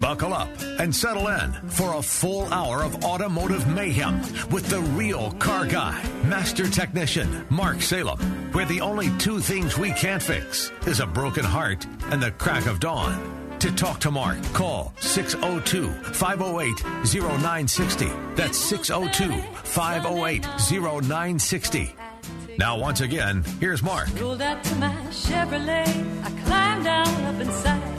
Buckle up and settle in for a full hour of automotive mayhem with the real car guy, master technician, Mark Salem, where the only two things we can't fix is a broken heart and the crack of dawn. To talk to Mark, call 602 508 0960. That's 602 508 0960. Now, once again, here's Mark. Rolled out to my Chevrolet. I climbed down up inside.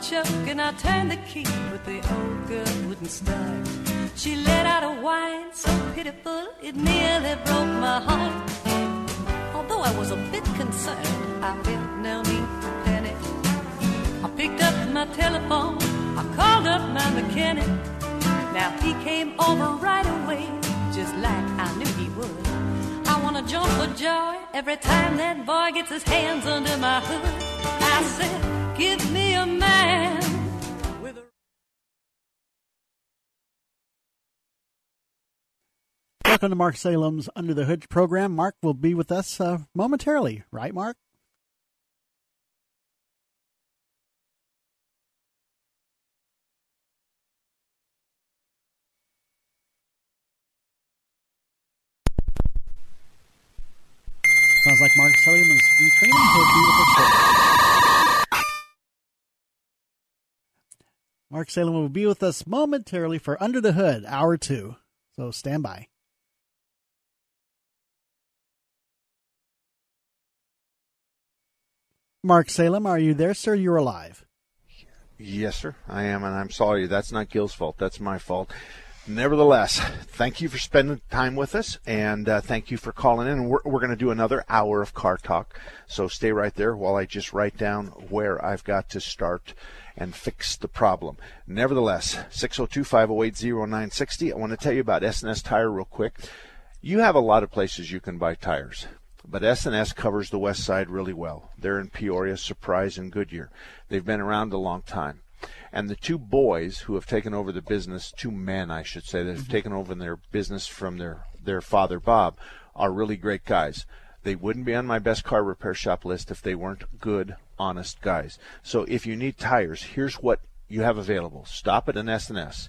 Choke and I turned the key, but the old girl wouldn't start. She let out a whine so pitiful it nearly broke my heart. Although I was a bit concerned, I felt no need to panic. I picked up my telephone, I called up my mechanic. Now he came over right away, just like I knew he would. I wanna jump for joy every time that boy gets his hands under my hood. Give me a man Welcome to Mark Salem's Under the Hood program. Mark will be with us uh, momentarily, right, Mark? Sounds like Mark Salem is retraining. He'll be with us shortly. Mark Salem will be with us momentarily for Under the Hood, hour two. So stand by. Mark Salem, are you there, sir? You're alive. Yes, sir, I am, and I'm sorry. That's not Gil's fault. That's my fault. Nevertheless, thank you for spending time with us, and uh, thank you for calling in. We're, we're going to do another hour of car talk, so stay right there while I just write down where I've got to start and fix the problem. Nevertheless, 602-508-0960. I want to tell you about S&S Tire real quick. You have a lot of places you can buy tires, but S&S covers the west side really well. They're in Peoria, Surprise, and Goodyear. They've been around a long time. And the two boys who have taken over the business, two men, I should say, that have mm-hmm. taken over their business from their, their father, Bob, are really great guys. They wouldn't be on my best car repair shop list if they weren't good, honest guys. So if you need tires, here's what you have available. Stop at an S&S.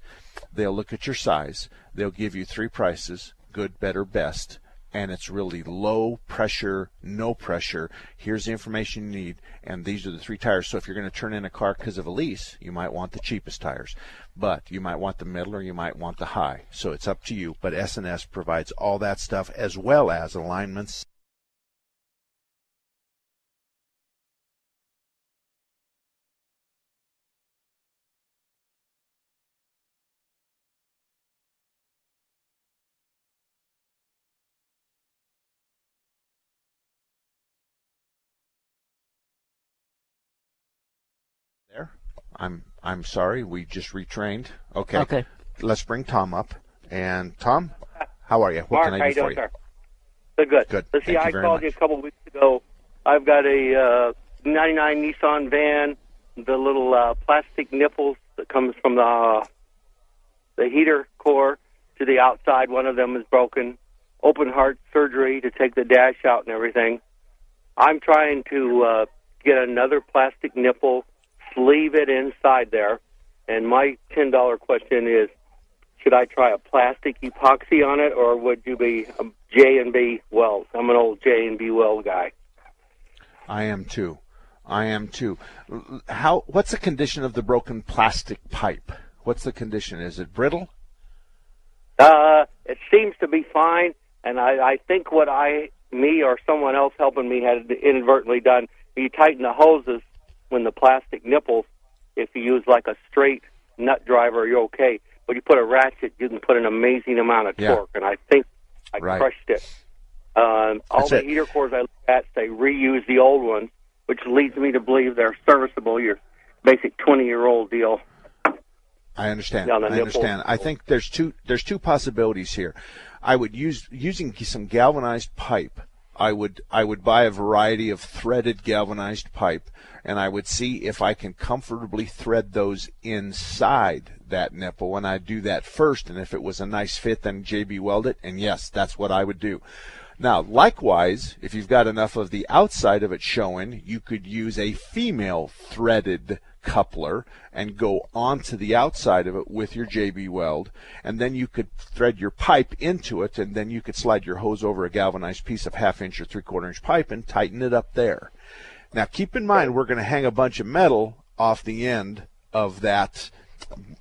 They'll look at your size. They'll give you three prices, good, better, best and it's really low pressure, no pressure. Here's the information you need, and these are the three tires. So if you're going to turn in a car because of a lease, you might want the cheapest tires, but you might want the middle or you might want the high. So it's up to you. But S&S provides all that stuff as well as alignments. I'm I'm sorry. We just retrained. Okay. Okay. Let's bring Tom up. And Tom, how are you? What Mark, can I how do you for doing, you? sir? Good, good. Good. Let's see, Thank I very called much. you a couple weeks ago. I've got a uh, 99 Nissan van, the little uh, plastic nipples that comes from the uh, the heater core to the outside. One of them is broken. Open heart surgery to take the dash out and everything. I'm trying to uh, get another plastic nipple, sleeve it inside there, and my ten dollar question is: Should I try a plastic epoxy on it, or would you be a J and B weld? I'm an old J and B weld guy. I am too. I am too. How? What's the condition of the broken plastic pipe? What's the condition? Is it brittle? Uh, it seems to be fine, and I, I think what I, me or someone else helping me had inadvertently done. You tighten the hoses when the plastic nipples. If you use like a straight nut driver, you're okay. But you put a ratchet, you can put an amazing amount of Yeah. torque, and I think I Right. crushed it. Um, all That's the it. heater cores I look at say reuse the old ones, which leads me to believe they're serviceable. You're basic 20 year old deal. I understand. I understand. I think there's two there's two possibilities here. I would use using some galvanized pipe. I would I would buy a variety of threaded galvanized pipe and I would see if I can comfortably thread those inside that nipple and I'd do that first and if it was a nice fit then JB weld it and yes, that's what I would do. Now, likewise, if you've got enough of the outside of it showing, you could use a female threaded coupler and go onto the outside of it with your JB weld, and then you could thread your pipe into it, and then you could slide your hose over a galvanized piece of half inch or three quarter inch pipe and tighten it up there. Now, keep in mind, we're going to hang a bunch of metal off the end of that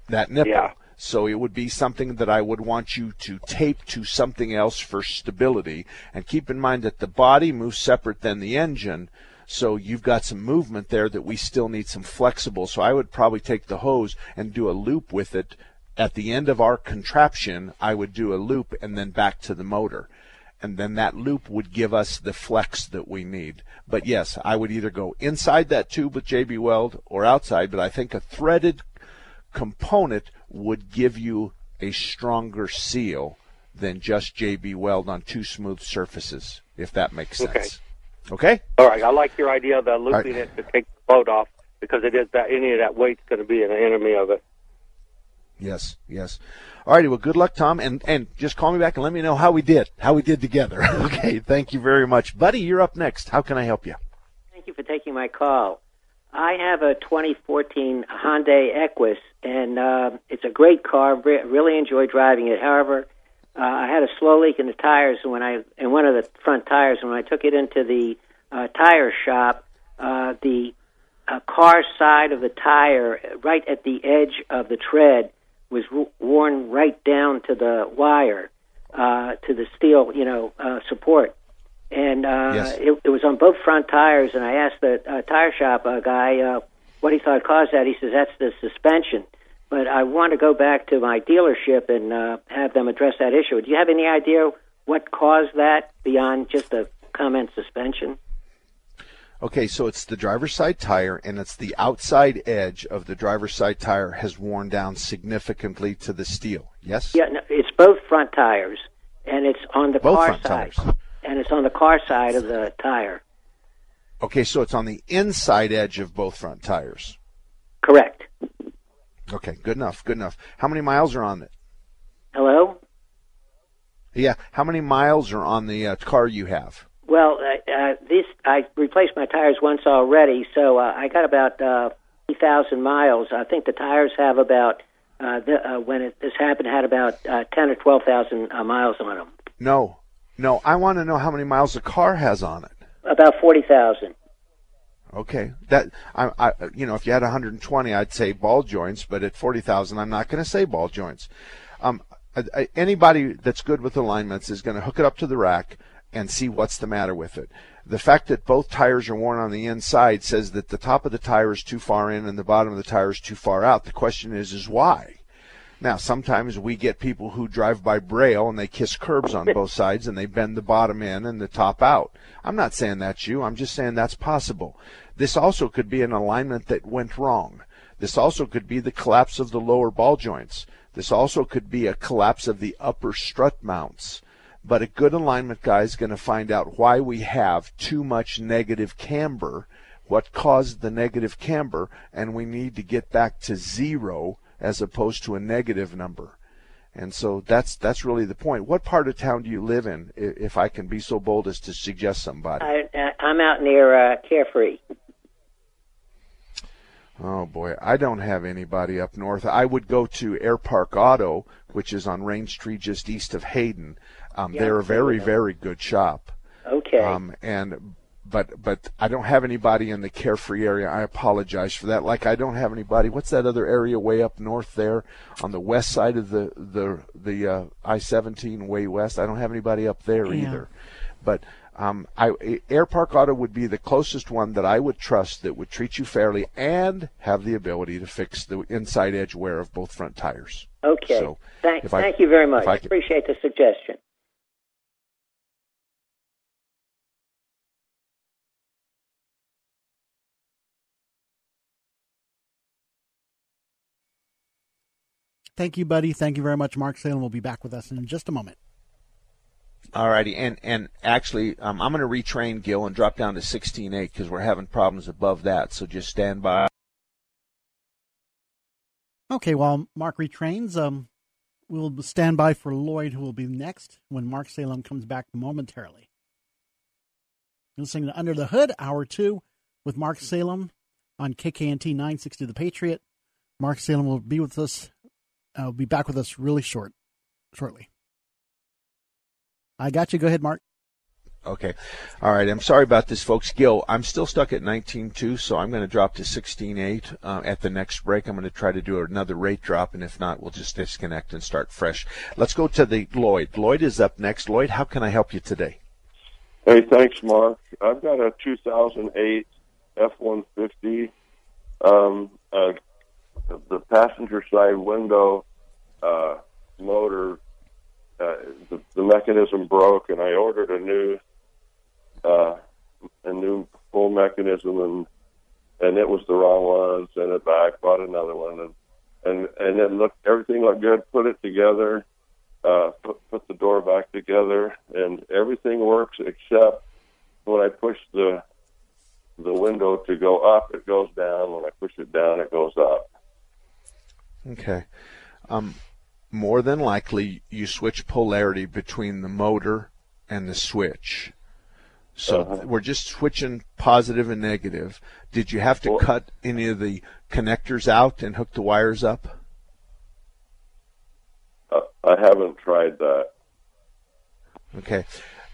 that nipple. Yeah. So it would be something that I would want you to tape to something else for stability. And keep in mind that the body moves separate than the engine. So you've got some movement there that we still need some flexible. So I would probably take the hose and do a loop with it. At the end of our contraption, I would do a loop and then back to the motor. And then that loop would give us the flex that we need. But yes, I would either go inside that tube with JB Weld or outside, but I think a threaded component would give you a stronger seal than just JB Weld on two smooth surfaces, if that makes sense. Okay? All right, I like your idea of the looping right. it to take the load off because it is that any of that weight's going to be an enemy of it. Yes, yes. All righty, well, good luck, Tom, and, and just call me back and let me know how we did, how we did together. okay, thank you very much. Buddy, you're up next. How can I help you? Thank you for taking my call. I have a 2014 Hyundai Equus, and uh, it's a great car. Re- really enjoy driving it. However, uh, I had a slow leak in the tires when I in one of the front tires. When I took it into the uh, tire shop, uh, the uh, car side of the tire, right at the edge of the tread, was w- worn right down to the wire, uh, to the steel, you know, uh, support and uh, Yes. it, it was on both front tires. And I asked the uh, tire shop uh, guy uh, what he thought caused that. He says that's the suspension. But I want to go back to my dealership and uh, have them address that issue. Do you have any idea what caused that beyond just a comment suspension? Okay, so it's the driver's side tire, and it's the outside edge of the driver's side tire has worn down significantly to the steel. Yes? Yeah, no, it's both front tires, and it's on the Both car front side, tires. and it's on the car side of the tire. Okay, so it's on the inside edge of both front tires. Correct. Okay, good enough, good enough. How many miles are on it? Hello. Yeah, how many miles are on the uh, car you have? Well, uh, uh, this I replaced my tires once already, so uh, I got about uh, thousand miles. I think the tires have about uh, the, uh, when it, this happened had about uh, ten or twelve thousand uh, miles on them. No, no, I want to know how many miles the car has on it. About forty thousand. Okay, that I, I, you know, if you had 120, I'd say ball joints, but at 40,000, I'm not going to say ball joints. Um, I, anybody that's good with alignments is going to hook it up to the rack and see what's the matter with it. The fact that both tires are worn on the inside says that the top of the tire is too far in and the bottom of the tire is too far out. The question is, is why? Now, sometimes we get people who drive by braille and they kiss curbs on both sides and they bend the bottom in and the top out. I'm not saying that's you. I'm just saying that's possible. This also could be an alignment that went wrong. This also could be the collapse of the lower ball joints. This also could be a collapse of the upper strut mounts. But a good alignment guy is going to find out why we have too much negative camber, what caused the negative camber, and we need to get back to zero as opposed to a negative number. And so that's that's really the point. What part of town do you live in, if I can be so bold as to suggest somebody? I, I, I'm out near uh, Carefree. Oh boy, I don't have anybody up north. I would go to Air Park Auto, which is on Raintree just east of Hayden. Um, Yeah, they're a very very good shop. Okay. Um, and but but I don't have anybody in the Carefree area. I apologize for that. Like I don't have anybody. What's that other area way up north there on the west side of the the the uh, I-17 way west? I don't have anybody up there Yeah. either. But um, I, Air Park Auto would be the closest one that I would trust that would treat you fairly and have the ability to fix the inside edge wear of both front tires. okay. so, thank, if I- thank you very much. I could- Appreciate the suggestion. Thank you, buddy. Thank you very much. Mark Salem will be back with us in just a moment. All righty, and and actually, um, I'm going to retrain Gil and drop down to 16.8 because we're having problems above that. So just stand by. Okay, while Mark retrains, um, we'll stand by for Lloyd, who will be next when Mark Salem comes back momentarily. You're listening to Under the Hood, Hour 2, with Mark Salem on KKNT 960 The Patriot. Mark Salem will be with us, uh, will be back with us really short, shortly. I got you. Go ahead, Mark. Okay. All right. I'm sorry about this, folks. Gil, I'm still stuck at 19.2, so I'm going to drop to 16.8 uh, at the next break. I'm going to try to do another rate drop, and if not, we'll just disconnect and start fresh. Let's go to the Lloyd. Lloyd is up next. Lloyd, how can I help you today? Hey, thanks, Mark. I've got a 2008 F-150. Um, uh, the passenger side window uh, motor, uh, the, the mechanism broke, and I ordered a new uh, a new full mechanism, and and it was the wrong one. Sent it back, bought another one, and and and it looked everything looked good. Put it together, uh, put put the door back together, and everything works except when I push the the window to go up, it goes down. When I push it down, it goes up. Okay. Um, more than likely, you switch polarity between the motor and the switch. So Uh-huh. we're just switching positive and negative. Did you have to Well- cut any of the connectors out and hook the wires up? Uh, I haven't tried that. Okay.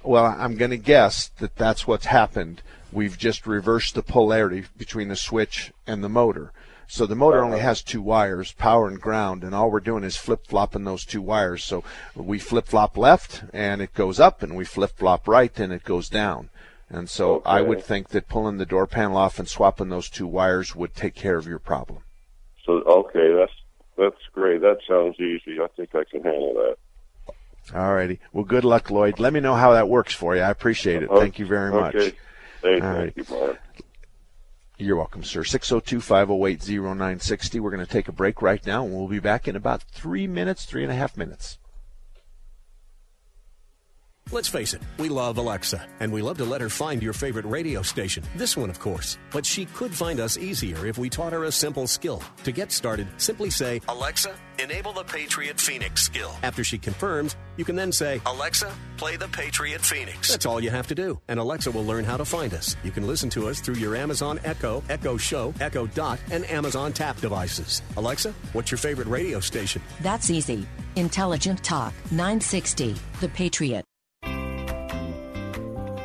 Well, I'm going to guess that that's what's happened. We've just reversed the polarity between the switch and the motor. So the motor only uh-huh. has two wires, power and ground, and all we're doing is flip flopping those two wires. So we flip flop left and it goes up, and we flip flop right and it goes down. And so I would think that pulling the door panel off and swapping those two wires would take care of your problem. So okay, that's that's great. That sounds easy. I think I can handle that. All righty. Well, good luck, Lloyd. Let me know how that works for you. I appreciate it. Uh-huh. Thank you very much. Okay. Hey, All thank you. You're welcome, sir. 602 508 0960. We're going to take a break right now, and we'll be back in about three minutes, three and a half minutes. Let's face it, we love Alexa, and we love to let her find your favorite radio station. This one, of course. But she could find us easier if we taught her a simple skill. To get started, simply say, Alexa, enable the Patriot Phoenix skill. After she confirms, you can then say, Alexa, play the Patriot Phoenix. That's all you have to do, and Alexa will learn how to find us. You can listen to us through your Amazon Echo, Echo Show, Echo Dot, and Amazon Tap devices. Alexa, what's your favorite radio station? That's easy. Intelligent Talk 960, The Patriot.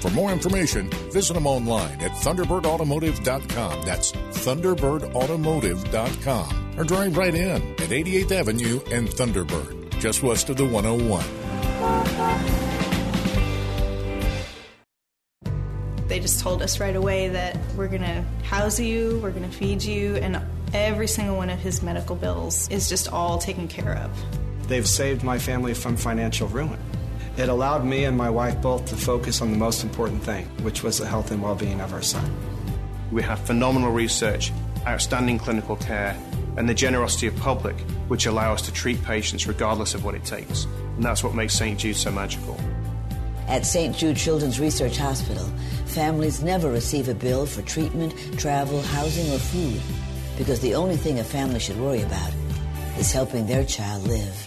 For more information, visit them online at ThunderbirdAutomotive.com. That's ThunderbirdAutomotive.com. Or drive right in at 88th Avenue and Thunderbird, just west of the 101. They just told us right away that we're going to house you, we're going to feed you, and every single one of his medical bills is just all taken care of. They've saved my family from financial ruin. It allowed me and my wife both to focus on the most important thing, which was the health and well being of our son. We have phenomenal research, outstanding clinical care, and the generosity of public, which allow us to treat patients regardless of what it takes. And that's what makes St. Jude so magical. At St. Jude Children's Research Hospital, families never receive a bill for treatment, travel, housing, or food because the only thing a family should worry about is helping their child live.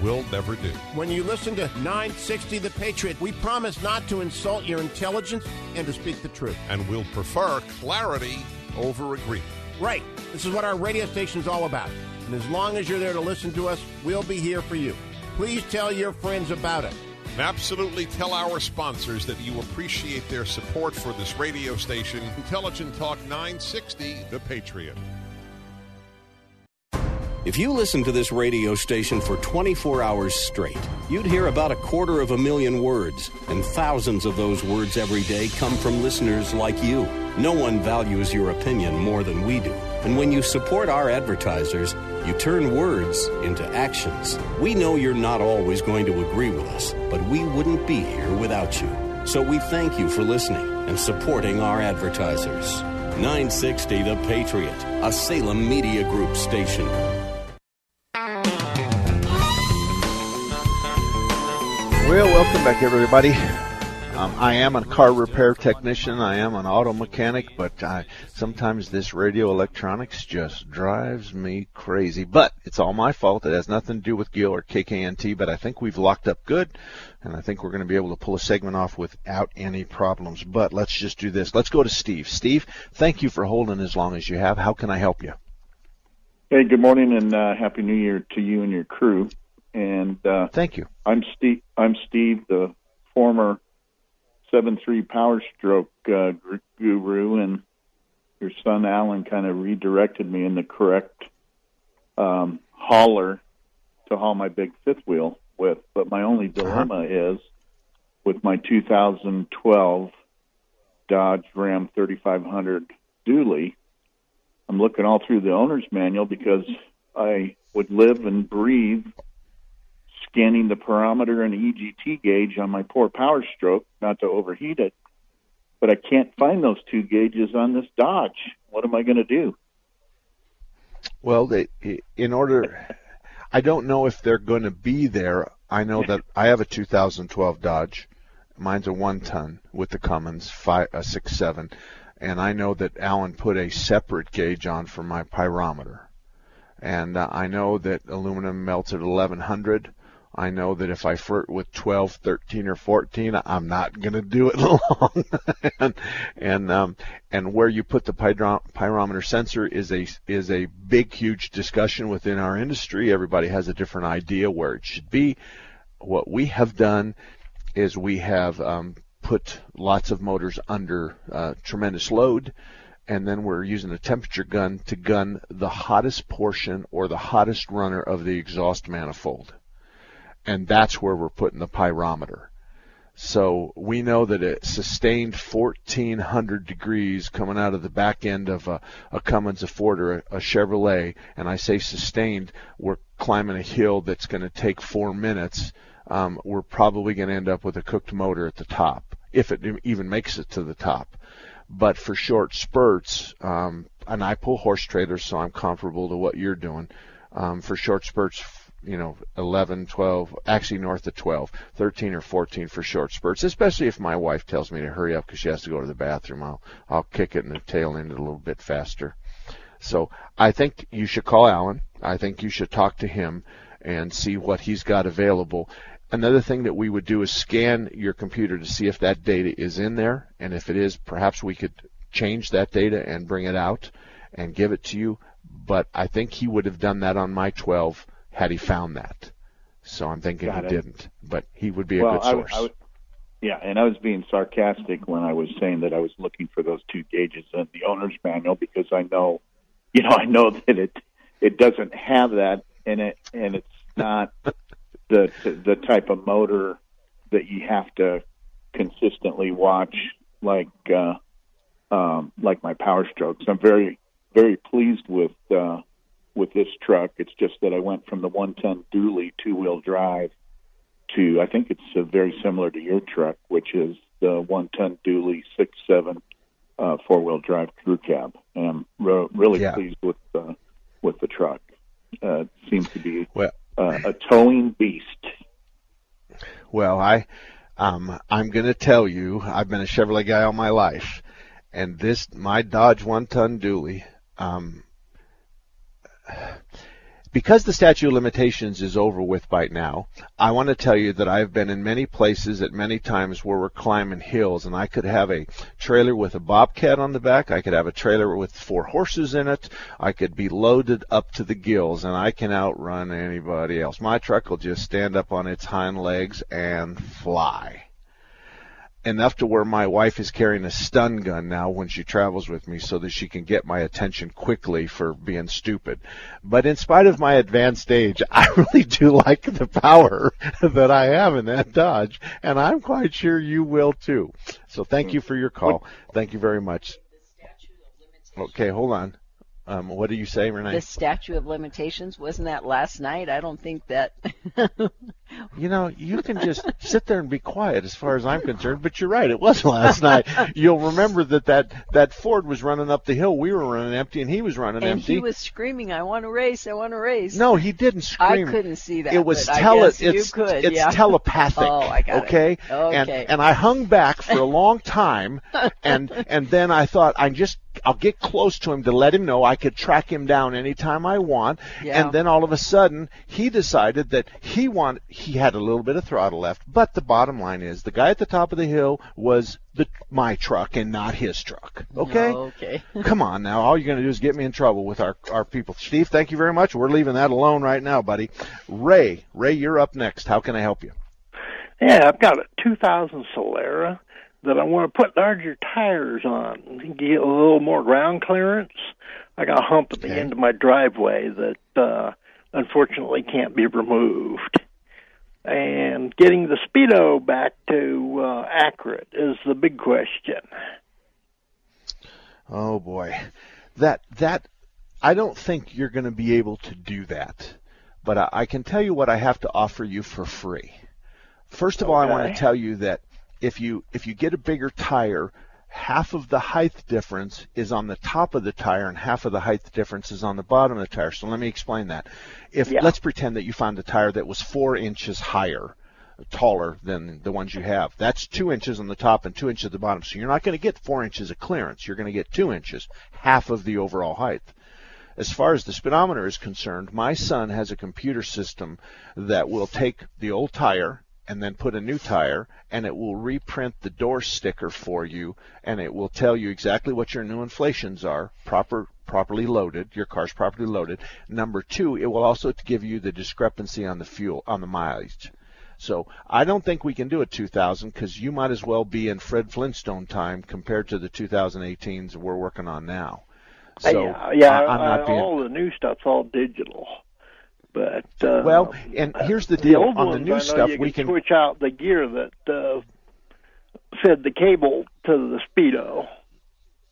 will never do. When you listen to 960 The Patriot, we promise not to insult your intelligence and to speak the truth. And we'll prefer clarity over agreement. Right. This is what our radio station is all about. And as long as you're there to listen to us, we'll be here for you. Please tell your friends about it. And absolutely tell our sponsors that you appreciate their support for this radio station, Intelligent Talk 960, The Patriot. If you listened to this radio station for 24 hours straight, you'd hear about a quarter of a million words, and thousands of those words every day come from listeners like you. No one values your opinion more than we do. And when you support our advertisers, you turn words into actions. We know you're not always going to agree with us, but we wouldn't be here without you. So we thank you for listening and supporting our advertisers. 960 The Patriot, a Salem Media Group station. Well, welcome back, everybody. Um, I am a car repair technician. I am an auto mechanic, but I, sometimes this radio electronics just drives me crazy. But it's all my fault. It has nothing to do with Gil or KKNT, but I think we've locked up good, and I think we're going to be able to pull a segment off without any problems. But let's just do this. Let's go to Steve. Steve, thank you for holding as long as you have. How can I help you? Hey, good morning and uh, happy New Year to you and your crew. And uh, thank you. I'm Steve. I'm Steve, the former seven three Power Stroke uh, guru, and your son Alan kind of redirected me in the correct um, hauler to haul my big fifth wheel with. But my only uh-huh. dilemma uh-huh. is with my 2012 Dodge Ram 3500 dually. I'm looking all through the owner's manual because I would live and breathe scanning the pyrometer and EGT gauge on my poor power stroke, not to overheat it. But I can't find those two gauges on this Dodge. What am I going to do? Well, they, in order, I don't know if they're going to be there. I know that I have a 2012 Dodge. Mine's a one ton with the Cummins five, uh, six seven, and I know that Alan put a separate gauge on for my pyrometer, and uh, I know that aluminum melts at 1100 I know that if I flirt with 12, 13, or 14, I'm not going to do it long. and and um, and where you put the pyrometer sensor is a is a big, huge discussion within our industry. Everybody has a different idea where it should be. What we have done is we have um, put lots of motors under uh, tremendous load and then we're using a temperature gun to gun the hottest portion or the hottest runner of the exhaust manifold and that's where we're putting the pyrometer. So we know that it sustained 1400 degrees coming out of the back end of a, a Cummins, a Ford, or a, a Chevrolet. And I say sustained, we're climbing a hill that's going to take four minutes. Um, we're probably going to end up with a cooked motor at the top, if it even makes it to the top. But for short spurts, um, and I pull horse trailers, so I'm comparable to what you're doing. Um, for short spurts, you know, 11, 12, actually north of 12, 13 or 14 for short spurts, especially if my wife tells me to hurry up because she has to go to the bathroom. I'll, I'll kick it in the tail end a little bit faster. So I think you should call Alan. I think you should talk to him and see what he's got available. Another thing that we would do is scan your computer to see if that data is in there. And if it is, perhaps we could change that data and bring it out and give it to you. But I think he would have done that on my 12 had he found that. So I'm thinking Got he it. didn't, but he would be a well, good source. I, I, yeah, and I was being sarcastic when I was saying that I was looking for those two gauges in the owner's manual because I know, you know, I know that it it doesn't have that in it, and it's not the the type of motor that you have to consistently watch like uh, um, like my Power Strokes. I'm very very pleased with uh, with this truck. It's just that I went from the one ton dually two wheel drive to I think it's uh, very similar to your truck, which is the one ton dually six seven uh, four wheel drive crew cab, and I'm re- really Yeah. pleased with uh, with the truck. Uh, it seems to be Well- uh, a towing beast. Well, I, um, I'm going to tell you, I've been a Chevrolet guy all my life, and this my Dodge one-ton dually, um, because the statute of limitations is over with by now, I want to tell you that I've been in many places at many times where we're climbing hills, and I could have a trailer with a bobcat on the back. I could have a trailer with four horses in it. I could be loaded up to the gills, and I can outrun anybody else. My truck will just stand up on its hind legs and fly enough to where my wife is carrying a stun gun now when she travels with me so that she can get my attention quickly for being stupid. But in spite of my advanced age, I really do like the power that I have in that Dodge, and I'm quite sure you will too. So thank you for your call. Thank you very much. Okay, hold on. Um, what do you say, Renee? The statute of limitations wasn't that last night? I don't think that. You know, you can just sit there and be quiet as far as I'm concerned, but you're right, it was last night. You'll remember that that, that Ford was running up the hill, we were running empty, and he was running and empty. he was screaming, "I want to race! I want to race!" No, he didn't scream. I couldn't see that. It was tele it's you could. it's yeah. telepathic. Oh, I got okay? it. Okay. And and I hung back for a long time and and then I thought I just I'll get close to him to let him know I could track him down anytime I want. Yeah. And then all of a sudden he decided that he want he had a little bit of throttle left. But the bottom line is the guy at the top of the hill was the my truck and not his truck. Okay? Oh, okay. Come on now. All you're going to do is get me in trouble with our, our people. Steve, thank you very much. We're leaving that alone right now, buddy. Ray, Ray, you're up next. How can I help you? Yeah, I've got a 2000 Solara that I want to put larger tires on, get a little more ground clearance. I got a hump at the end of my driveway that uh, unfortunately can't be removed. And getting the speedo back to uh, accurate is the big question. Oh boy. That that I don't think you're going to be able to do that. But I, I can tell you what I have to offer you for free. First of all, I want to tell you that if you if you get a bigger tire, half of the height difference is on the top of the tire and half of the height difference is on the bottom of the tire. So let me explain that. If Yeah. let's pretend that you found a tire that was four inches higher, taller than the ones you have. That's two inches on the top and two inches at the bottom. So you're not going to get four inches of clearance. You're going to get two inches, half of the overall height. As far as the speedometer is concerned, my son has a computer system that will take the old tire and then put a new tire and it will reprint the door sticker for you and it will tell you exactly what your new inflations are, proper properly loaded, your car's properly loaded. Number 2, it will also give you the discrepancy on the fuel on the mileage. So I don't think we can do a 2000 because you might as well be in Fred Flintstone time compared to the 2018s we're working on now. So yeah, yeah I, am not uh, being all the new stuff's all digital. But uh, well. And here's the deal old on the new stuff. We can can switch out the gear that uh, fed the cable to the speedo.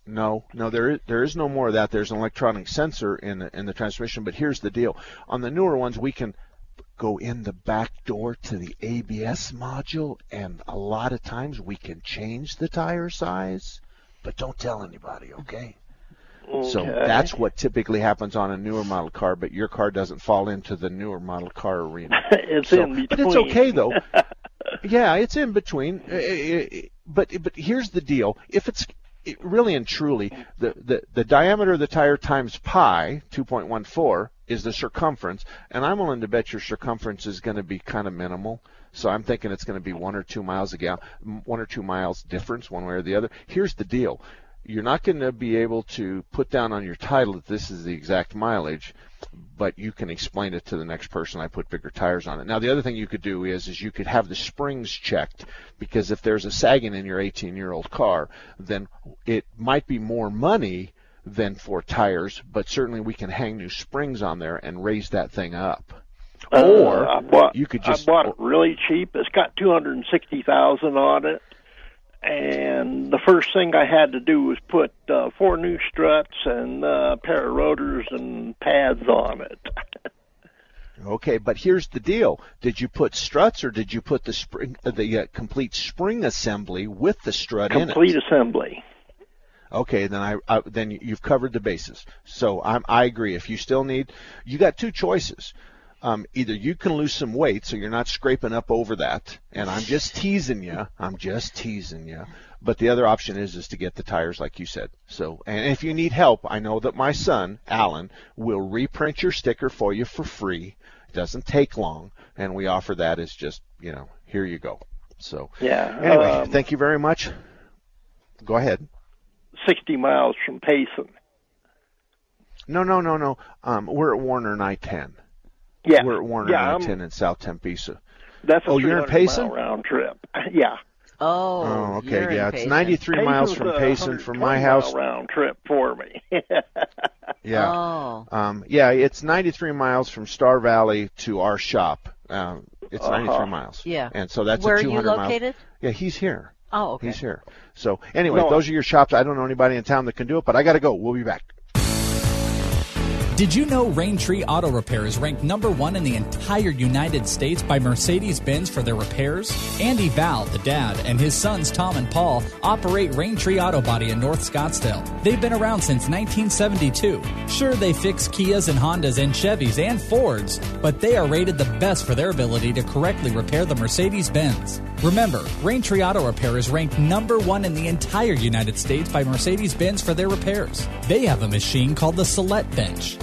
No, no, there is there is no more of that. There's an electronic sensor in the, in the transmission, but here's the deal: on the newer ones, we can go in the back door to the ABS module, and a lot of times we can change the tire size, but don't tell anybody, okay? So that's what typically happens on a newer model car, but your car doesn't fall into the newer model car arena. it's So- in between. But it's okay though. yeah, it's in between. But but here's the deal: if it's it, really and truly the, the the diameter of the tire times pi 2.14 is the circumference, and I'm willing to bet your circumference is going to be kind of minimal. So I'm thinking it's going to be one or two miles a gallon, one or two miles difference, one way or the other. Here's the deal: you're not going to be able to put down on your title that this is the exact mileage, but you can explain it to the next person. I put bigger tires on it. Now the other thing you could do is is you could have the springs checked because if there's a sagging in your 18 year old car, then it might be more money than for tires, but certainly we can hang new springs on there and raise that thing up. Uh, or I bought, you could just I bought it really cheap. It's got two hundred and sixty thousand on it, and the first thing I had to do was put uh, four new struts and uh, a pair of rotors and pads on it. Okay, but here's the deal: Did you put struts, or did you put the spring, uh, the uh, complete spring assembly with the strut in it? Complete assembly. Okay, then I, I then you've covered the bases. So I'm, I agree. If you still need, you got two choices. Um, either you can lose some weight so you're not scraping up over that, and I'm just teasing you. I'm just teasing you. But the other option is is to get the tires like you said. So, and if you need help, I know that my son Alan will reprint your sticker for you for free. It doesn't take long, and we offer that as just you know here you go. So Yeah. Anyway, um, thank you very much. Go ahead. 60 miles from Payson. No, no, no, no. Um, we're at Warner and I-10. Yeah. We're at Warner Yeah, and I-10 in South Tempe. That's a oh, you're in Payson? mile round trip. Yeah. Oh, Oh, okay, yeah, it's Payson. 93 miles from Payson from my house. Mile round trip for me. Yeah. Oh. Um, yeah, it's 93 miles from Star Valley to our shop. Um, it's Uh-huh. 93 miles. Yeah. And so that's Where a are you 200 miles. located? Yeah, he's here. Oh, okay. He's here. So anyway, No. those are your shops. I don't know anybody in town that can do it, but I got to go. We'll be back. Did you know Raintree Auto Repair is ranked number one in the entire United States by Mercedes Benz for their repairs? Andy Val, the dad, and his sons Tom and Paul operate Raintree Auto Body in North Scottsdale. They've been around since 1972. Sure, they fix Kias and Hondas and Chevys and Fords, but they are rated the best for their ability to correctly repair the Mercedes Benz. Remember, Raintree Auto Repair is ranked number one in the entire United States by Mercedes Benz for their repairs. They have a machine called the Celette Bench.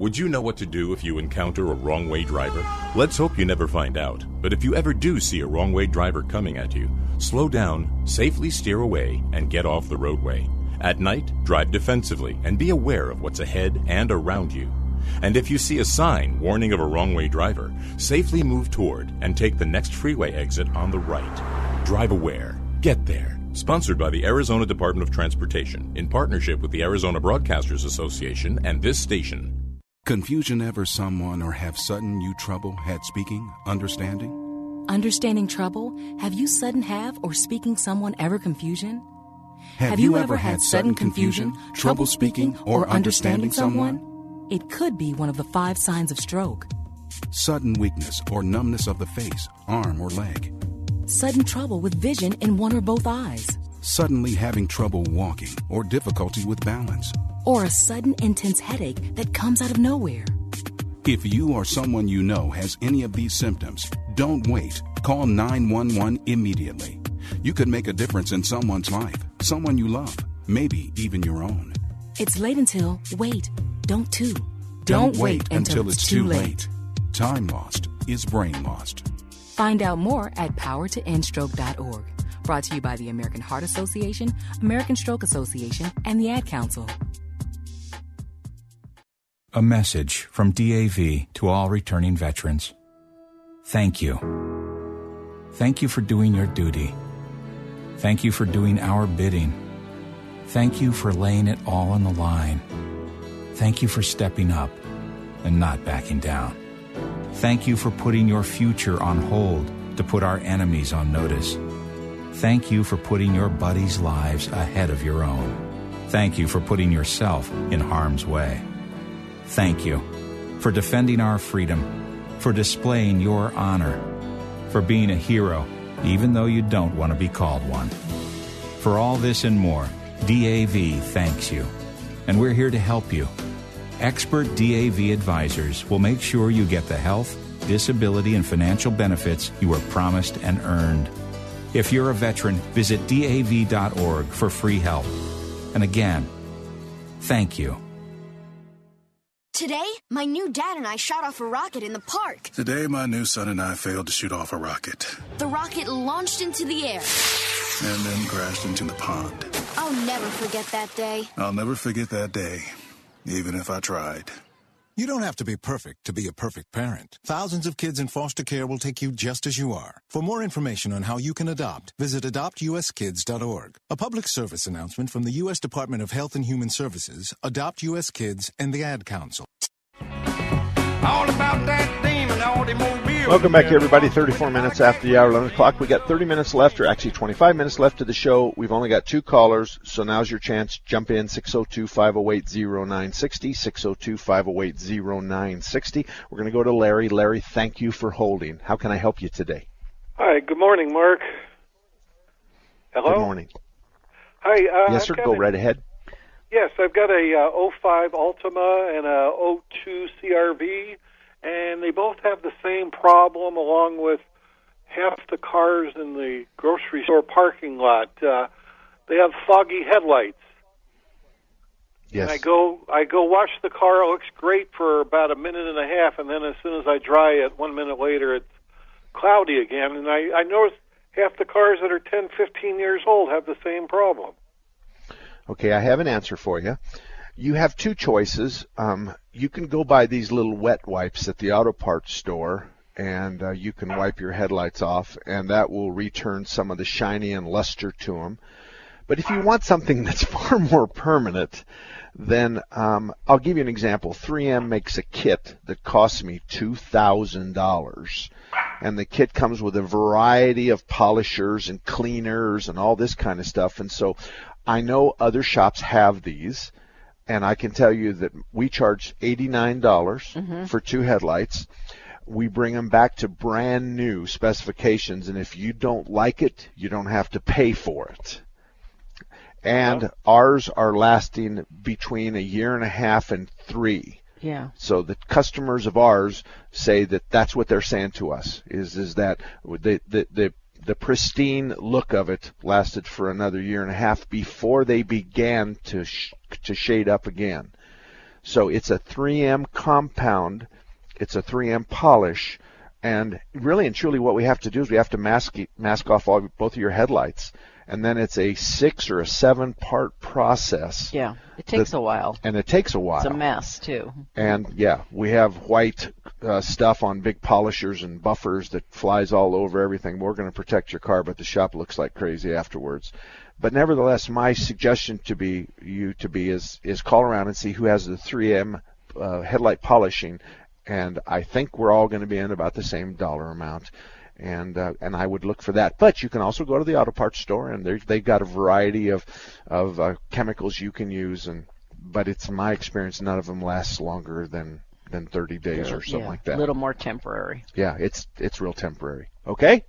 Would you know what to do if you encounter a wrong way driver? Let's hope you never find out. But if you ever do see a wrong way driver coming at you, slow down, safely steer away, and get off the roadway. At night, drive defensively and be aware of what's ahead and around you. And if you see a sign warning of a wrong way driver, safely move toward and take the next freeway exit on the right. Drive aware. Get there. Sponsored by the Arizona Department of Transportation in partnership with the Arizona Broadcasters Association and this station. Confusion ever someone or have sudden you trouble had speaking, understanding? Understanding trouble? Have you sudden have or speaking someone ever confusion? Have, you, ever had sudden confusion, trouble speaking, or understanding someone? It could be one of the five signs of stroke. Sudden weakness or numbness of the face, arm, or leg. Sudden trouble with vision in one or both eyes. Suddenly having trouble walking or difficulty with balance. Or a sudden intense headache that comes out of nowhere. If you or someone you know has any of these symptoms, don't wait. Call 911 immediately. You could make a difference in someone's life, someone you love, maybe even your own. It's late until, wait, don't too. Don't, wait until it's too late. Time lost is brain lost. Find out more at powertoendstroke.org. Brought to you by the American Heart Association, American Stroke Association, and the Ad Council. A message from DAV to all returning veterans. Thank you. Thank you for doing your duty. Thank you for doing our bidding. Thank you for laying it all on the line. Thank you for stepping up and not backing down. Thank you for putting your future on hold to put our enemies on notice. Thank you for putting your buddies' lives ahead of your own. Thank you for putting yourself in harm's way. Thank you for defending our freedom, for displaying your honor, for being a hero, even though you don't want to be called one. For all this and more, DAV thanks you. And we're here to help you. Expert DAV advisors will make sure you get the health, disability, and financial benefits you were promised and earned. If you're a veteran, visit DAV.org for free help. And again, thank you. Today, my new dad and I shot off a rocket in the park. Today, my new son and I failed to shoot off a rocket The rocket launched into the air. and then crashed into the pond. I'll never forget that day. I'll never forget that day, even if I tried. You don't have to be perfect to be a perfect parent. Thousands of kids in foster care will take you just as you are. For more information on how you can adopt, visit adoptuskids.org. A public service announcement from the U.S. Department of Health and Human Services, Adopt U.S. Kids, and the Ad Council. All about that. Welcome back, everybody. 34 minutes after the hour, 11 o'clock. We got 30 minutes left, or actually 25 minutes left to the show. We've only got two callers, so now's your chance. Jump in 602-508-0960, 602-508-0960. We're going to go to Larry. Larry, thank you for holding. How can I help you today? Hi, good morning, Mark. Hello? Good morning. Hi. Uh, yes, sir. Go a- right ahead. Yes, I've got a uh, 05 Altima and a 02 CRV, and they both have the same problem, along with half the cars in the grocery store parking lot. Uh, they have foggy headlights. Yes. And I go, I go wash the car. It looks great for about a minute and a half, and then as soon as I dry it, one minute later, it's cloudy again. And I, I noticed half the cars that are 10, 15 years old have the same problem. Okay, I have an answer for you. You have two choices. Um, you can go buy these little wet wipes at the auto parts store, and uh, you can wipe your headlights off, and that will return some of the shiny and luster to them. But if you want something that's far more permanent, then um, I'll give you an example. 3M makes a kit that costs me two thousand dollars, and the kit comes with a variety of polishers and cleaners and all this kind of stuff. And so, I know other shops have these, and I can tell you that we charge eighty-nine dollars Mhm. for two headlights. We bring them back to brand new specifications, and if you don't like it, you don't have to pay for it and ours are lasting between a year and a half and three. Yeah. So the customers of ours say that that's what they're saying to us is is that the the the, the pristine look of it lasted for another year and a half before they began to sh- to shade up again. So it's a 3M compound, it's a 3M polish, and really and truly what we have to do is we have to mask mask off all both of your headlights, and then it's a six or a seven part process. Yeah. It takes that- a while. and it takes a while. It's a mess too. And yeah, we have white uh, stuff on big polishers and buffers that flies all over everything. We're going to protect your car, but the shop looks like crazy afterwards. But nevertheless, my suggestion to be you to be is is call around and see who has the 3M uh, headlight polishing, and I think we're all going to be in about the same dollar amount. And uh, and I would look for that. But you can also go to the auto parts store, and they're- they've got a variety of of uh, chemicals you can use. And but it's my experience, none of them lasts longer than than 30 days or something yeah, like that. A little more temporary. Yeah, it's it's real temporary. Okay.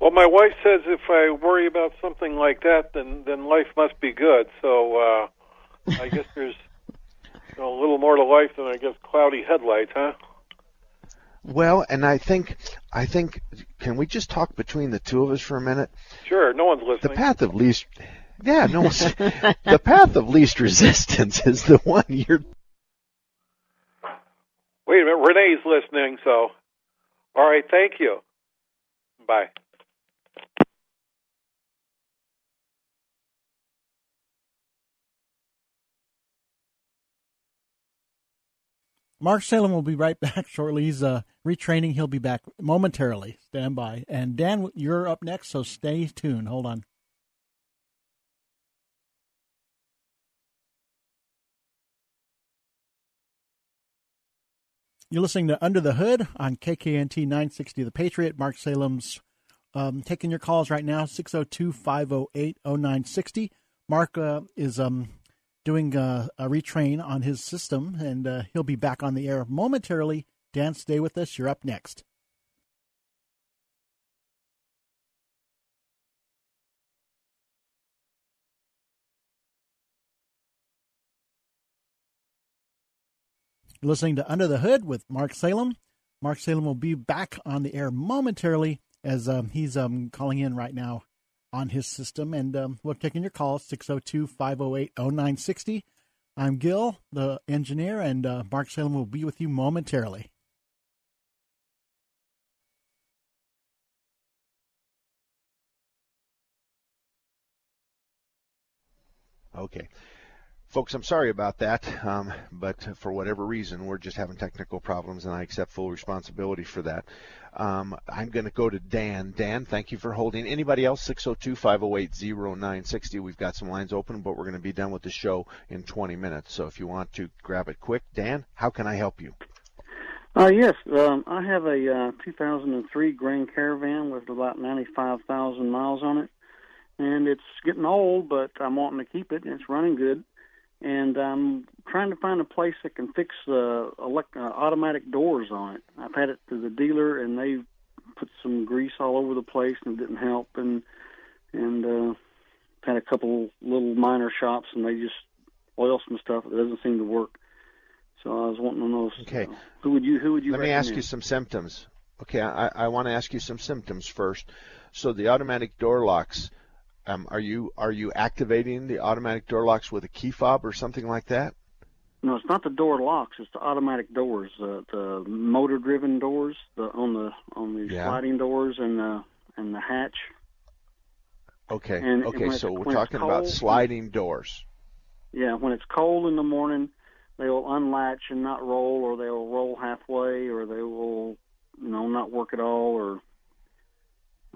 Well, my wife says if I worry about something like that, then then life must be good. So uh, I guess there's you know, a little more to life than I guess cloudy headlights, huh? Well, and I think I think can we just talk between the two of us for a minute? Sure, no one's listening. The path of least yeah, no one's, the path of least resistance is the one you're Wait a minute, Renee's listening. So, all right, thank you. Bye. Mark Salem will be right back shortly. He's uh, retraining. He'll be back momentarily. Stand by. And Dan, you're up next, so stay tuned. Hold on. You're listening to Under the Hood on KKNT 960 The Patriot. Mark Salem's um, taking your calls right now, 602 508 0960. Mark uh, is um, doing uh, a retrain on his system, and uh, he'll be back on the air momentarily. Dan, stay with us. You're up next. Listening to Under the Hood with Mark Salem. Mark Salem will be back on the air momentarily as um, he's um, calling in right now on his system. And um, we're taking your call 602 508 0960. I'm Gil, the engineer, and uh, Mark Salem will be with you momentarily. Okay. Folks, I'm sorry about that, um, but for whatever reason, we're just having technical problems, and I accept full responsibility for that. Um, I'm going to go to Dan. Dan, thank you for holding. Anybody else? 602 508 0960. We've got some lines open, but we're going to be done with the show in 20 minutes. So if you want to grab it quick, Dan, how can I help you? Uh, yes, um, I have a uh, 2003 Grand Caravan with about 95,000 miles on it, and it's getting old, but I'm wanting to keep it, and it's running good and I'm trying to find a place that can fix the elect- uh, automatic doors on it. I've had it to the dealer, and they put some grease all over the place, and it didn't help. And and uh, had a couple little minor shops, and they just oil some stuff. It doesn't seem to work. So I was wanting to know. Okay. Uh, who would you? Who would you? Let me ask you some symptoms. Okay, I, I want to ask you some symptoms first. So the automatic door locks. Um, are you are you activating the automatic door locks with a key fob or something like that? No, it's not the door locks. It's the automatic doors, uh, the motor-driven doors, the on the on the Yeah. sliding doors and the and the hatch. Okay. And- and okay, it's- so we're talking about sliding doors. Yeah, when it's cold in the morning, they will unlatch and not roll, or they will roll halfway, or they will, you know, not work at all, or.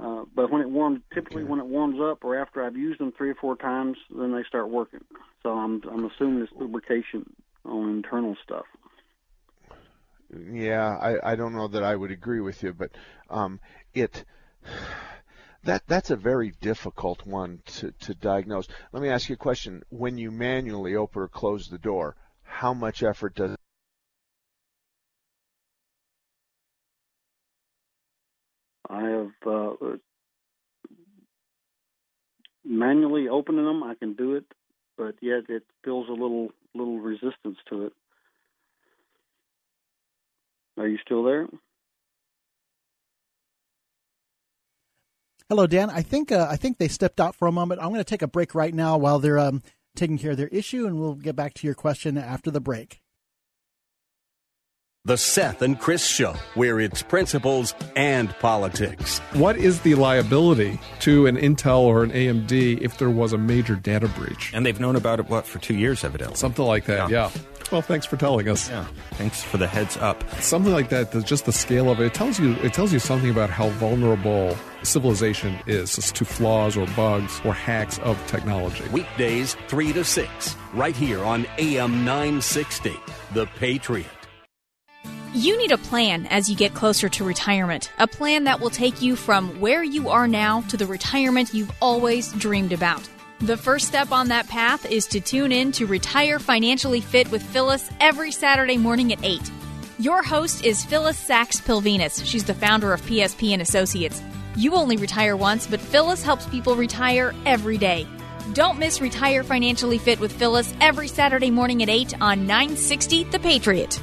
Uh, but when it warms, typically when it warms up, or after I've used them three or four times, then they start working. So I'm I'm assuming it's lubrication on internal stuff. Yeah, I, I don't know that I would agree with you, but um, it that that's a very difficult one to, to diagnose. Let me ask you a question. When you manually open or close the door, how much effort does I have uh, manually opening them. I can do it, but yet it feels a little little resistance to it. Are you still there? Hello, Dan. I think uh, I think they stepped out for a moment. I'm going to take a break right now while they're um, taking care of their issue, and we'll get back to your question after the break. The Seth and Chris Show, where it's principles and politics. What is the liability to an Intel or an AMD if there was a major data breach? And they've known about it, what, for two years, evidently. Something like that, yeah. Well, thanks for telling us. Yeah. Thanks for the heads up. Something like that, the- just the scale of it, it tells you it tells you something about how vulnerable civilization is to flaws or bugs or hacks of technology. Weekdays, 3 to 6, right here on AM 960, The Patriot. You need a plan as you get closer to retirement. A plan that will take you from where you are now to the retirement you've always dreamed about. The first step on that path is to tune in to Retire Financially Fit with Phyllis every Saturday morning at 8. Your host is Phyllis Sachs Pilvinus. She's the founder of PSP and Associates. You only retire once, but Phyllis helps people retire every day. Don't miss Retire Financially Fit with Phyllis every Saturday morning at 8 on 960 The Patriot.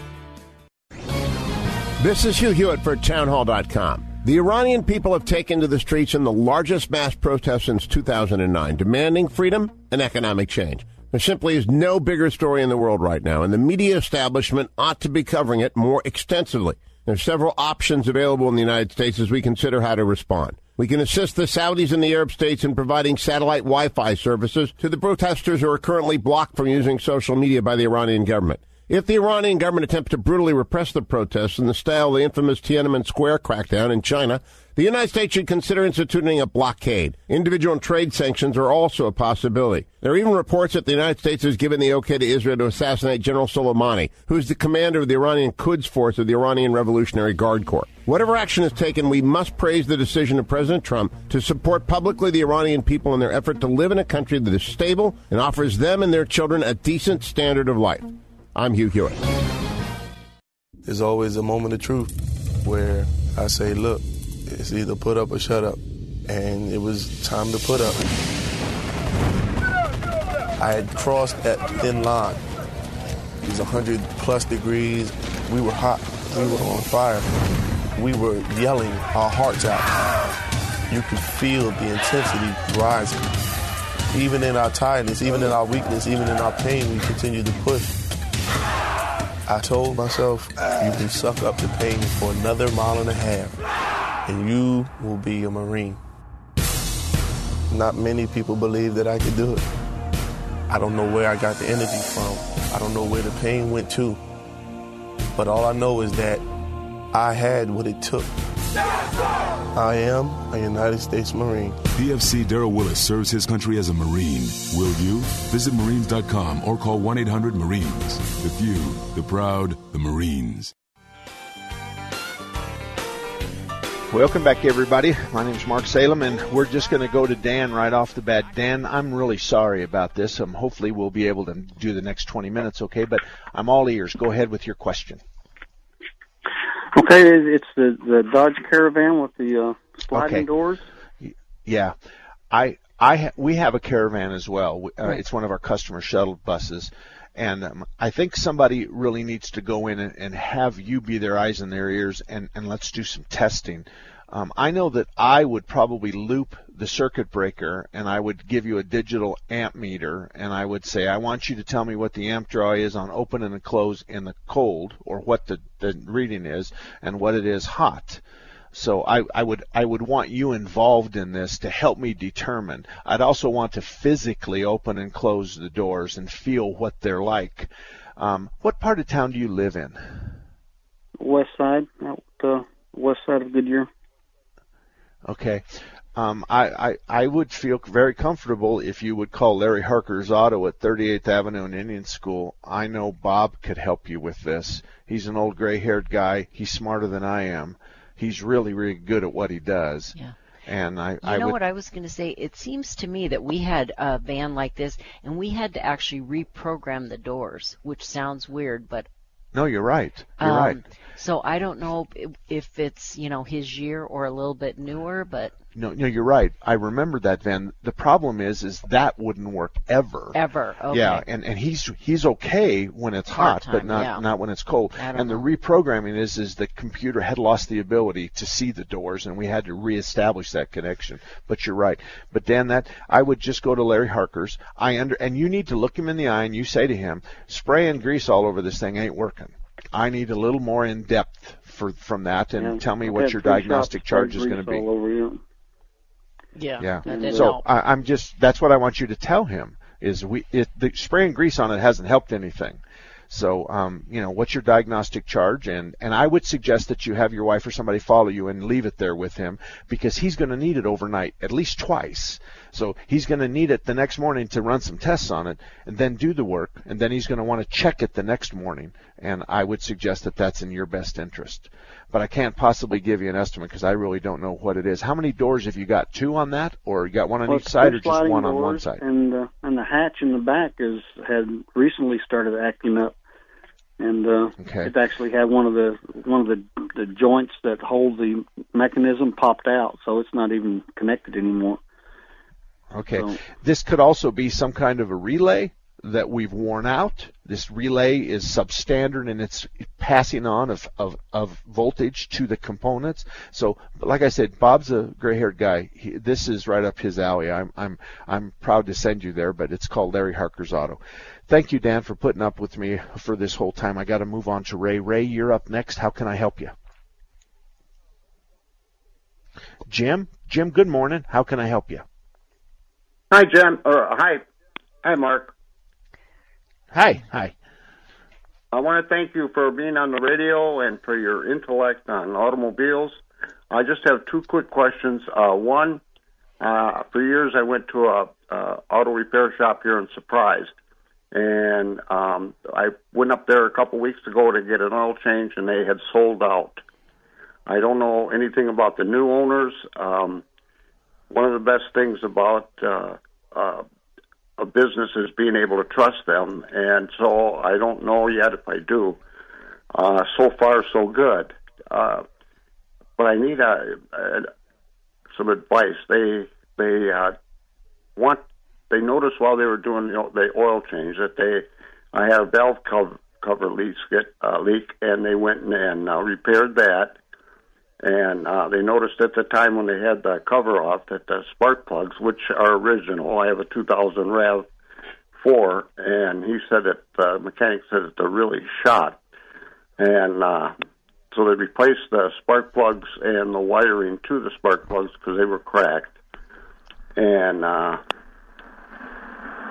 This is Hugh Hewitt for Townhall.com. The Iranian people have taken to the streets in the largest mass protest since 2009, demanding freedom and economic change. There simply is no bigger story in the world right now, and the media establishment ought to be covering it more extensively. There are several options available in the United States as we consider how to respond. We can assist the Saudis and the Arab states in providing satellite Wi-Fi services to the protesters who are currently blocked from using social media by the Iranian government. If the Iranian government attempts to brutally repress the protests in the style of the infamous Tiananmen Square crackdown in China, the United States should consider instituting a blockade. Individual and trade sanctions are also a possibility. There are even reports that the United States has given the okay to Israel to assassinate General Soleimani, who is the commander of the Iranian Quds Force of the Iranian Revolutionary Guard Corps. Whatever action is taken, we must praise the decision of President Trump to support publicly the Iranian people in their effort to live in a country that is stable and offers them and their children a decent standard of life. I'm Hugh Hewitt. There's always a moment of truth where I say, look, it's either put up or shut up. And it was time to put up. I had crossed that thin line. It was 100 plus degrees. We were hot. We were on fire. We were yelling our hearts out. You could feel the intensity rising. Even in our tiredness, even in our weakness, even in our pain, we continued to push. I told myself, you can suck up the pain for another mile and a half, and you will be a Marine. Not many people believe that I could do it. I don't know where I got the energy from. I don't know where the pain went to. But all I know is that I had what it took. I am a United States Marine. PFC Daryl Willis serves his country as a Marine. Will you? Visit Marines.com or call 1 800 Marines. The few, the proud, the Marines. Welcome back, everybody. My name is Mark Salem, and we're just going to go to Dan right off the bat. Dan, I'm really sorry about this. Um, hopefully, we'll be able to do the next 20 minutes, okay? But I'm all ears. Go ahead with your question. Okay, it's the the Dodge Caravan with the uh, sliding Okay. doors. Yeah, I I ha- we have a caravan as well. Uh, it's one of our customer shuttle buses, and um, I think somebody really needs to go in and, and have you be their eyes and their ears, and and let's do some testing. Um, I know that I would probably loop the circuit breaker, and I would give you a digital amp meter, and I would say, I want you to tell me what the amp draw is on open and close in the cold, or what the, the reading is, and what it is hot. So I, I would I would want you involved in this to help me determine. I'd also want to physically open and close the doors and feel what they're like. Um, what part of town do you live in? West side, out the west side of Goodyear. Okay. Um, I, I, I would feel very comfortable if you would call Larry Harker's Auto at 38th Avenue and Indian School. I know Bob could help you with this. He's an old gray-haired guy. He's smarter than I am. He's really, really good at what he does. Yeah. And I, You I know would, what I was going to say? It seems to me that we had a van like this, and we had to actually reprogram the doors, which sounds weird, but no, you're right. You're um, right. So I don't know if- if it's you know his year or a little bit newer, but No, no, you're right. I remember that van. The problem is, is that wouldn't work ever. ever. Okay. Yeah, and and he's he's okay when it's hot, but not yeah. not when it's cold. I don't And the reprogramming is is the computer had lost the ability to see the doors, and we had to reestablish that connection. But you're right. But Dan, that I would just go to Larry Harker's. I under and you need to look him in the eye and you say to him, spray and grease all over this thing ain't working. I need a little more in depth for from that, and Yeah, tell me what your diagnostic charge is going to grease be. All over you. Yeah. Yeah. So help. I, I'm just that's what I want you to tell him is we it, the spray and grease on it hasn't helped anything. So um, you know what's your diagnostic charge and and I would suggest that you have your wife or somebody follow you and leave it there with him because he's going to need it overnight at least twice. So he's going to need it the next morning to run some tests on it and then do the work and then he's going to want to check it the next morning and I would suggest that that's in your best interest. But I can't possibly give you an estimate because I really don't know what it is. How many doors have you got? Two on that, or you got one on Well, each side, or just one on one side? And uh, and the hatch in the back is had recently started acting up, and uh, Okay. it actually had one of the one of the the joints that hold the mechanism popped out, so it's not even connected anymore. Okay. So- This could also be some kind of a relay that we've worn out. This relay is substandard and it's passing on of, of, of voltage to the components. So, like I said, Bob's a gray-haired guy. He, this is right up his alley. I'm, I'm, I'm proud to send you there, but it's called Larry Harker's Auto. Thank you, Dan, for putting up with me for this whole time. I got to move on to Ray. Ray, you're up next. How can I help you? Jim, Jim, good morning. How can I help you? Hi, Jim. Uh, hi, hi, Mark. Hi, hi. I want to thank you for being on the radio and for your intellect on automobiles. I just have two quick questions. Uh, one, uh, for years I went to a, a auto repair shop here in Surprise, and um, I went up there a couple weeks ago to get an oil change, and they had sold out. I don't know anything about the new owners. Um, one of the best things about uh, uh, a business is being able to trust them, and so I don't know yet if I do. Uh, so far, so good. Uh, but I need a, a, some advice. They they uh, want they noticed while they were doing the, oil change that they I had a valve cover cover leak uh, leak, and they went and uh, repaired that. And uh, they noticed at the time when they had the cover off that the spark plugs, which are original, I have a 2000 Rav 4, and he said that the mechanic said that they're really shot. And uh, so they replaced the spark plugs and the wiring to the spark plugs because they were cracked. And uh,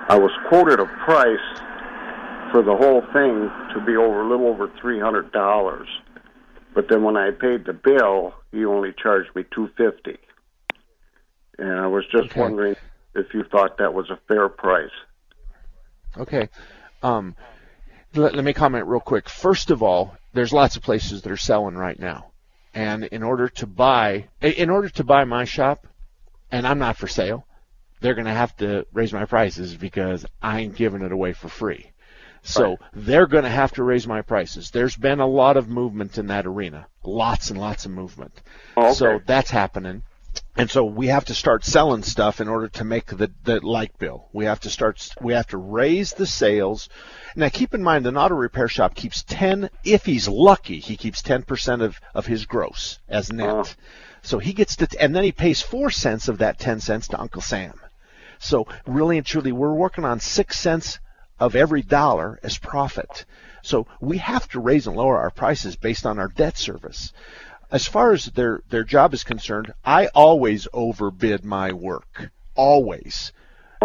I was quoted a price for the whole thing to be over a little over three hundred dollars, but then when I paid the bill, he only charged me two fifty. And I was just Okay. wondering if you thought that was a fair price. Okay. Um, let, let me comment real quick. First of all, there's lots of places that are selling right now, and in order to buy, in order to buy my shop, and I'm not for sale, they're going to have to raise my prices because I ain't giving it away for free. So Right. they're going to have to raise my prices. There's been a lot of movement in that arena, lots and lots of movement. Oh, okay. So that's happening. And so we have to start selling stuff in order to make the, the light bill. We have to start, we have to raise the sales. Now keep in mind an auto repair shop keeps 10, if he's lucky, he keeps 10% of, of his gross as net. Uh-huh. So he gets to, and then he pays 4 cents of that 10 cents to Uncle Sam. So really and truly, we're working on 6 cents of every dollar as profit. So we have to raise and lower our prices based on our debt service. As far as their, their job is concerned, I always overbid my work. Always.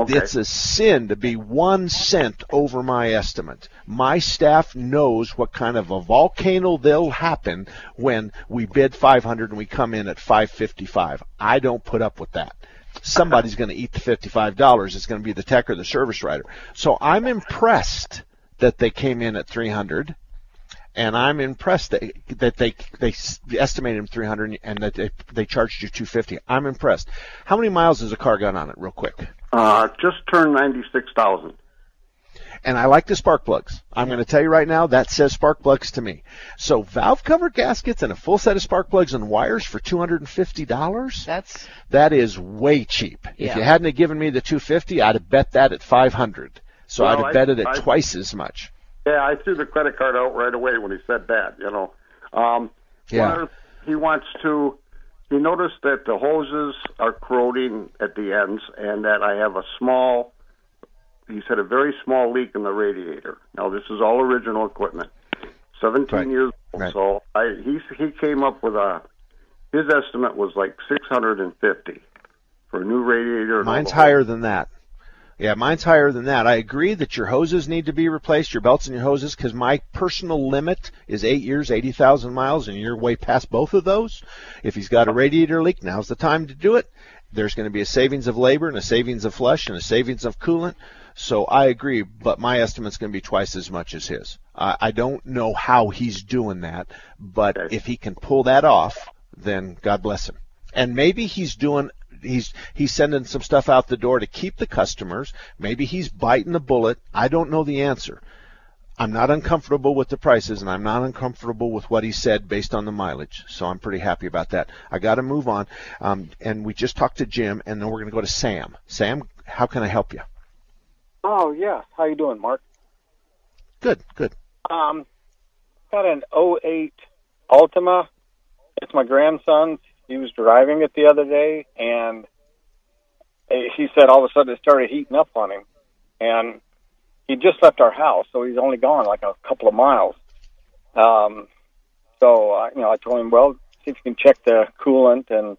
It's a sin to be one cent over my estimate. My staff knows what kind of a volcano they'll happen when we bid 500 and we come in at 555. I don't put up with that. Somebody's going to eat the $55. It's going to be the tech or the service writer. So I'm impressed that they came in at 300 and I'm impressed that, that they they estimated him 300 and that they, they charged you 250. I'm impressed. How many miles has a car got on it, real quick? Uh, just turned ninety six thousand. And I like the spark plugs. I'm going to tell you right now that says spark plugs to me. So valve cover gaskets and a full set of spark plugs and wires for $250. That's that is way cheap. If you hadn't have given me the 250, I'd have bet that at 500. So Well, I'd have bet it at I- twice as much. Yeah, I threw the credit card out right away when he said that. You know, um, Yeah. he wants to. He noticed that the hoses are corroding at the ends, and that I have a small. He had a very small leak in the radiator. Now this is all original equipment. Seventeen years old. So I he he came up with a. His estimate was like six hundred and fifty for a new radiator. Mine's higher than that. Yeah, mine's higher than that. I agree that your hoses need to be replaced, your belts and your hoses, because my personal limit is eight years, 80,000 miles, and you're way past both of those. If he's got a radiator leak, now's the time to do it. There's going to be a savings of labor and a savings of flush and a savings of coolant. So I agree, but my estimate's going to be twice as much as his. I, I don't know how he's doing that, but if he can pull that off, then God bless him. And maybe he's doing he's he's sending some stuff out the door to keep the customers. Maybe he's biting the bullet. I don't know the answer. I'm not uncomfortable with the prices, and I'm not uncomfortable with what he said based on the mileage. So I'm pretty happy about that. I got to move on. Um, and we just talked to Jim, and then we're going to go to Sam. Sam, how can I help you? Oh yeah, how you doing, Mark? Good, good. Um, got an '08 Altima. It's my grandson's. He was driving it the other day, and he said all of a sudden it started heating up on him, and he just left our house, so he's only gone like a couple of miles. Um, so uh, you know, I told him, well, see if you can check the coolant and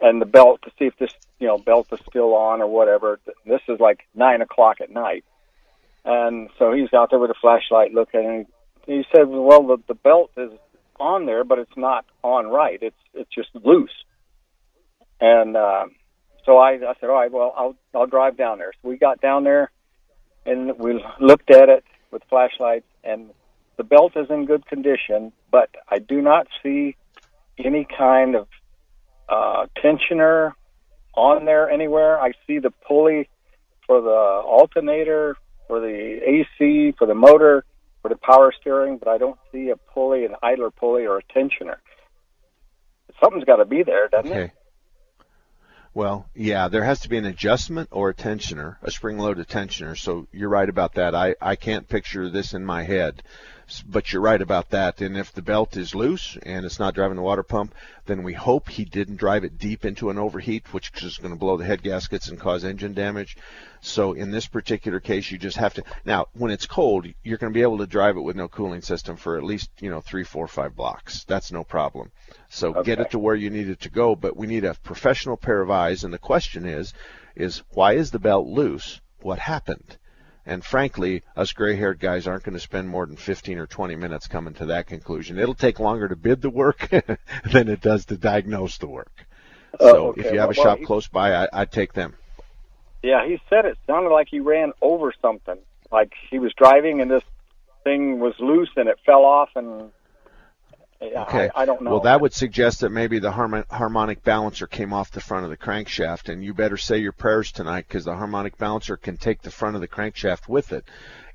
and the belt to see if this you know belt is still on or whatever. This is like nine o'clock at night, and so he's out there with a flashlight looking, and he, said, well, the, the belt is on there, but it's not on right. It's it's just loose. And uh, so I, I said, all right, well, I'll I'll drive down there. So we got down there, and we looked at it with flashlights, and the belt is in good condition, but I do not see any kind of uh, tensioner on there anywhere. I see the pulley for the alternator, for the AC, for the motor, for the power steering, but I don't see a pulley, an idler pulley, or a tensioner. Something's got to be there, doesn't Okay. it? Well, yeah, there has to be an adjustment or a tensioner, a spring-loaded tensioner. So you're right about that. I, I can't picture this in my head, but you're right about that. And if the belt is loose and it's not driving the water pump, then we hope he didn't drive it deep into an overheat, which is going to blow the head gaskets and cause engine damage. So in this particular case, you just have to. Now, when it's cold, you're going to be able to drive it with no cooling system for at least you know three, four, five blocks. That's no problem. So get it to where you need it to go. But we need a professional pair of eyes. And the question is, is why is the belt loose? what happened. And frankly, us gray-haired guys aren't going to spend more than 15 or 20 minutes coming to that conclusion. It'll take longer to bid the work than it does to diagnose the work. Oh, So okay. if you have a Well, shop he- close by, I, I'd take them. Yeah, he said it sounded like he ran over something. Like he was driving and this thing was loose and it fell off and Okay. I, I don't know. Well, that would suggest that maybe the harmon- harmonic balancer came off the front of the crankshaft, and you better say your prayers tonight because the harmonic balancer can take the front of the crankshaft with it.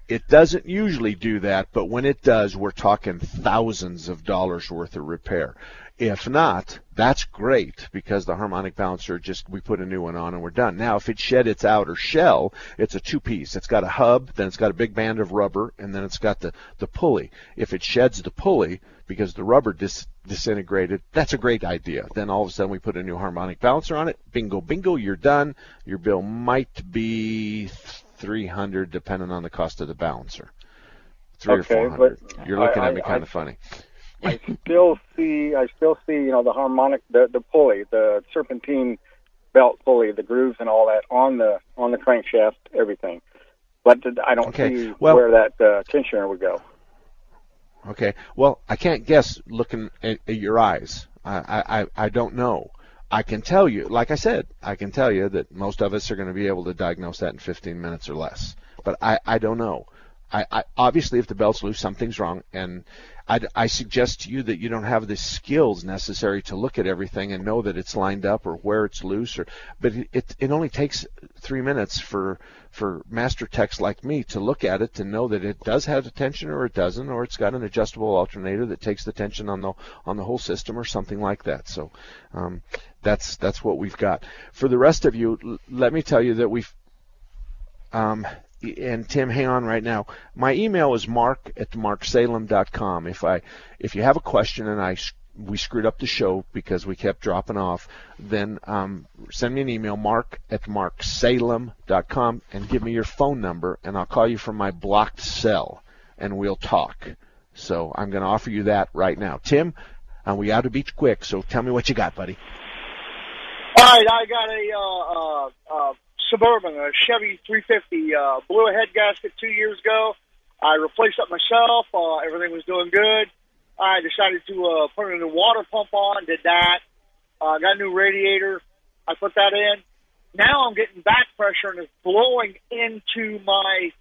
It doesn't usually do that, but when it does, we're talking thousands of dollars worth of repair. If not, that's great because the harmonic balancer just we put a new one on and we're done. Now, if it shed its outer shell, it's a two piece. It's got a hub, then it's got a big band of rubber, and then it's got the the pulley. If it sheds the pulley because the rubber dis- disintegrated, that's a great idea. Then all of a sudden we put a new harmonic balancer on it. Bingo, bingo, you're done. Your bill might be 300 depending on the cost of the balancer. Three Okay, or 400. but You're looking I- at me kind I- of funny. I still see I still see you know the harmonic the the pulley the serpentine belt pulley the grooves and all that on the on the crankshaft everything, but I don't Okay, see well- where that uh, tensioner would go. Okay. Well, I can't guess looking at, at your eyes. I, I, I- don't know. I can tell you, like I said, I can tell you that most of us are going to be able to diagnose that in 15 minutes or less. But I, I don't know. I, I obviously, if the belt's loose, something's wrong, and I, I suggest to you that you don't have the skills necessary to look at everything and know that it's lined up or where it's loose. Or, but it, it, it only takes three minutes for for master techs like me to look at it to know that it does have a tension or it doesn't, or it's got an adjustable alternator that takes the tension on the on the whole system or something like that. So um, that's that's what we've got. For the rest of you, l- let me tell you that we've um, and Tim, hang on right now. My email is mark at marksalem.com. If I, if you have a question and I, we screwed up the show because we kept dropping off, then um, send me an email, mark at marksalem.com, and give me your phone number, and I'll call you from my blocked cell, and we'll talk. So I'm going to offer you that right now. Tim, uh, we out of beach quick, so tell me what you got, buddy. All right, I got a uh, uh, uh, Suburban, a Chevy 350. Uh, blew a head gasket two years ago. I replaced it myself. Uh, everything was doing good. I decided to uh, put a new water pump on. Did that. Uh, got a new radiator. I put that in. Now I'm getting back pressure and it's blowing into my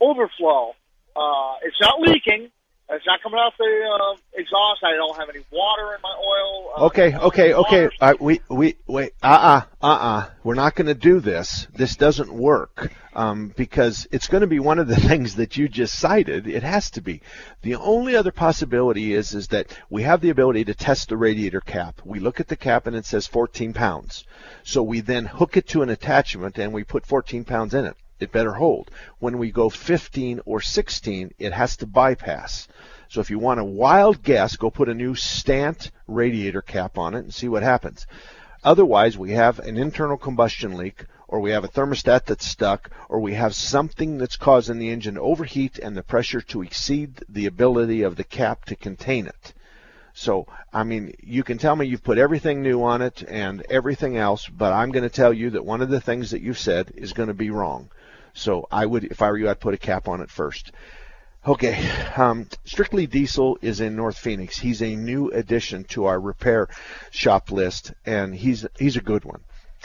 overflow. Uh, it's not leaking. It's not coming out the uh, exhaust. I don't have any water in my oil. Uh, Okay, okay, okay. Uh, we we wait. Uh uh uh uh. We're not going to do this. This doesn't work um, because it's going to be one of the things that you just cited. It has to be. The only other possibility is is that we have the ability to test the radiator cap. We look at the cap and it says 14 pounds. So we then hook it to an attachment and we put 14 pounds in it. It better hold. When we go 15 or 16, it has to bypass. So if you want a wild guess, go put a new Stant radiator cap on it and see what happens. Otherwise, we have an internal combustion leak, or we have a thermostat that's stuck, or we have something that's causing the engine to overheat and the pressure to exceed the ability of the cap to contain it. So, I mean, you can tell me you've put everything new on it and everything else, but I'm going to tell you that one of the things that you've said is going to be wrong. So I would, if I were you, I'd put a cap on it first. Okay, um, Strictly Diesel is in North Phoenix. He's a new addition to our repair shop list, and he's he's a good one.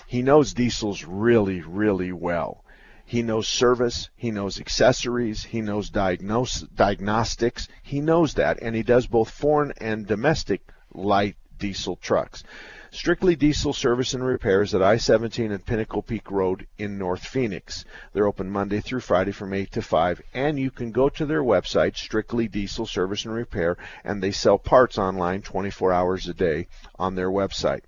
He knows diesels really, really well. He knows service, he knows accessories, he knows diagnose, diagnostics. He knows that, and he does both foreign and domestic light diesel trucks. Strictly Diesel Service and Repairs at I-17 and Pinnacle Peak Road in North Phoenix. They're open Monday through Friday from 8 to 5, and you can go to their website, Strictly Diesel Service and Repair, and they sell parts online 24 hours a day on their website.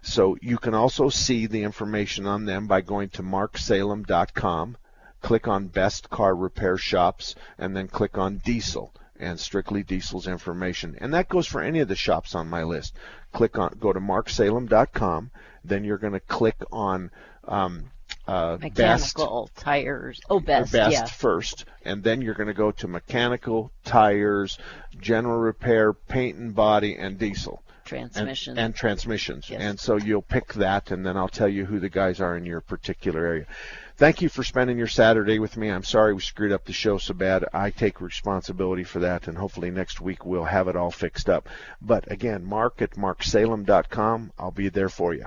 So you can also see the information on them by going to marksalem.com, click on Best Car Repair Shops, and then click on Diesel and Strictly Diesel's information. And that goes for any of the shops on my list. Click on, go to marksalem.com, then you're going to click on um, uh, Best Mechanical tires. Oh, best. best yeah. first, and then you're going to go to mechanical, tires, general repair, paint and body, and diesel. transmissions. And, and transmissions. Yes. And so you'll pick that, and then I'll tell you who the guys are in your particular area. Thank you for spending your Saturday with me. I'm sorry we screwed up the show so bad. I take responsibility for that, and hopefully next week we'll have it all fixed up. But again, mark at marksalem.com. I'll be there for you.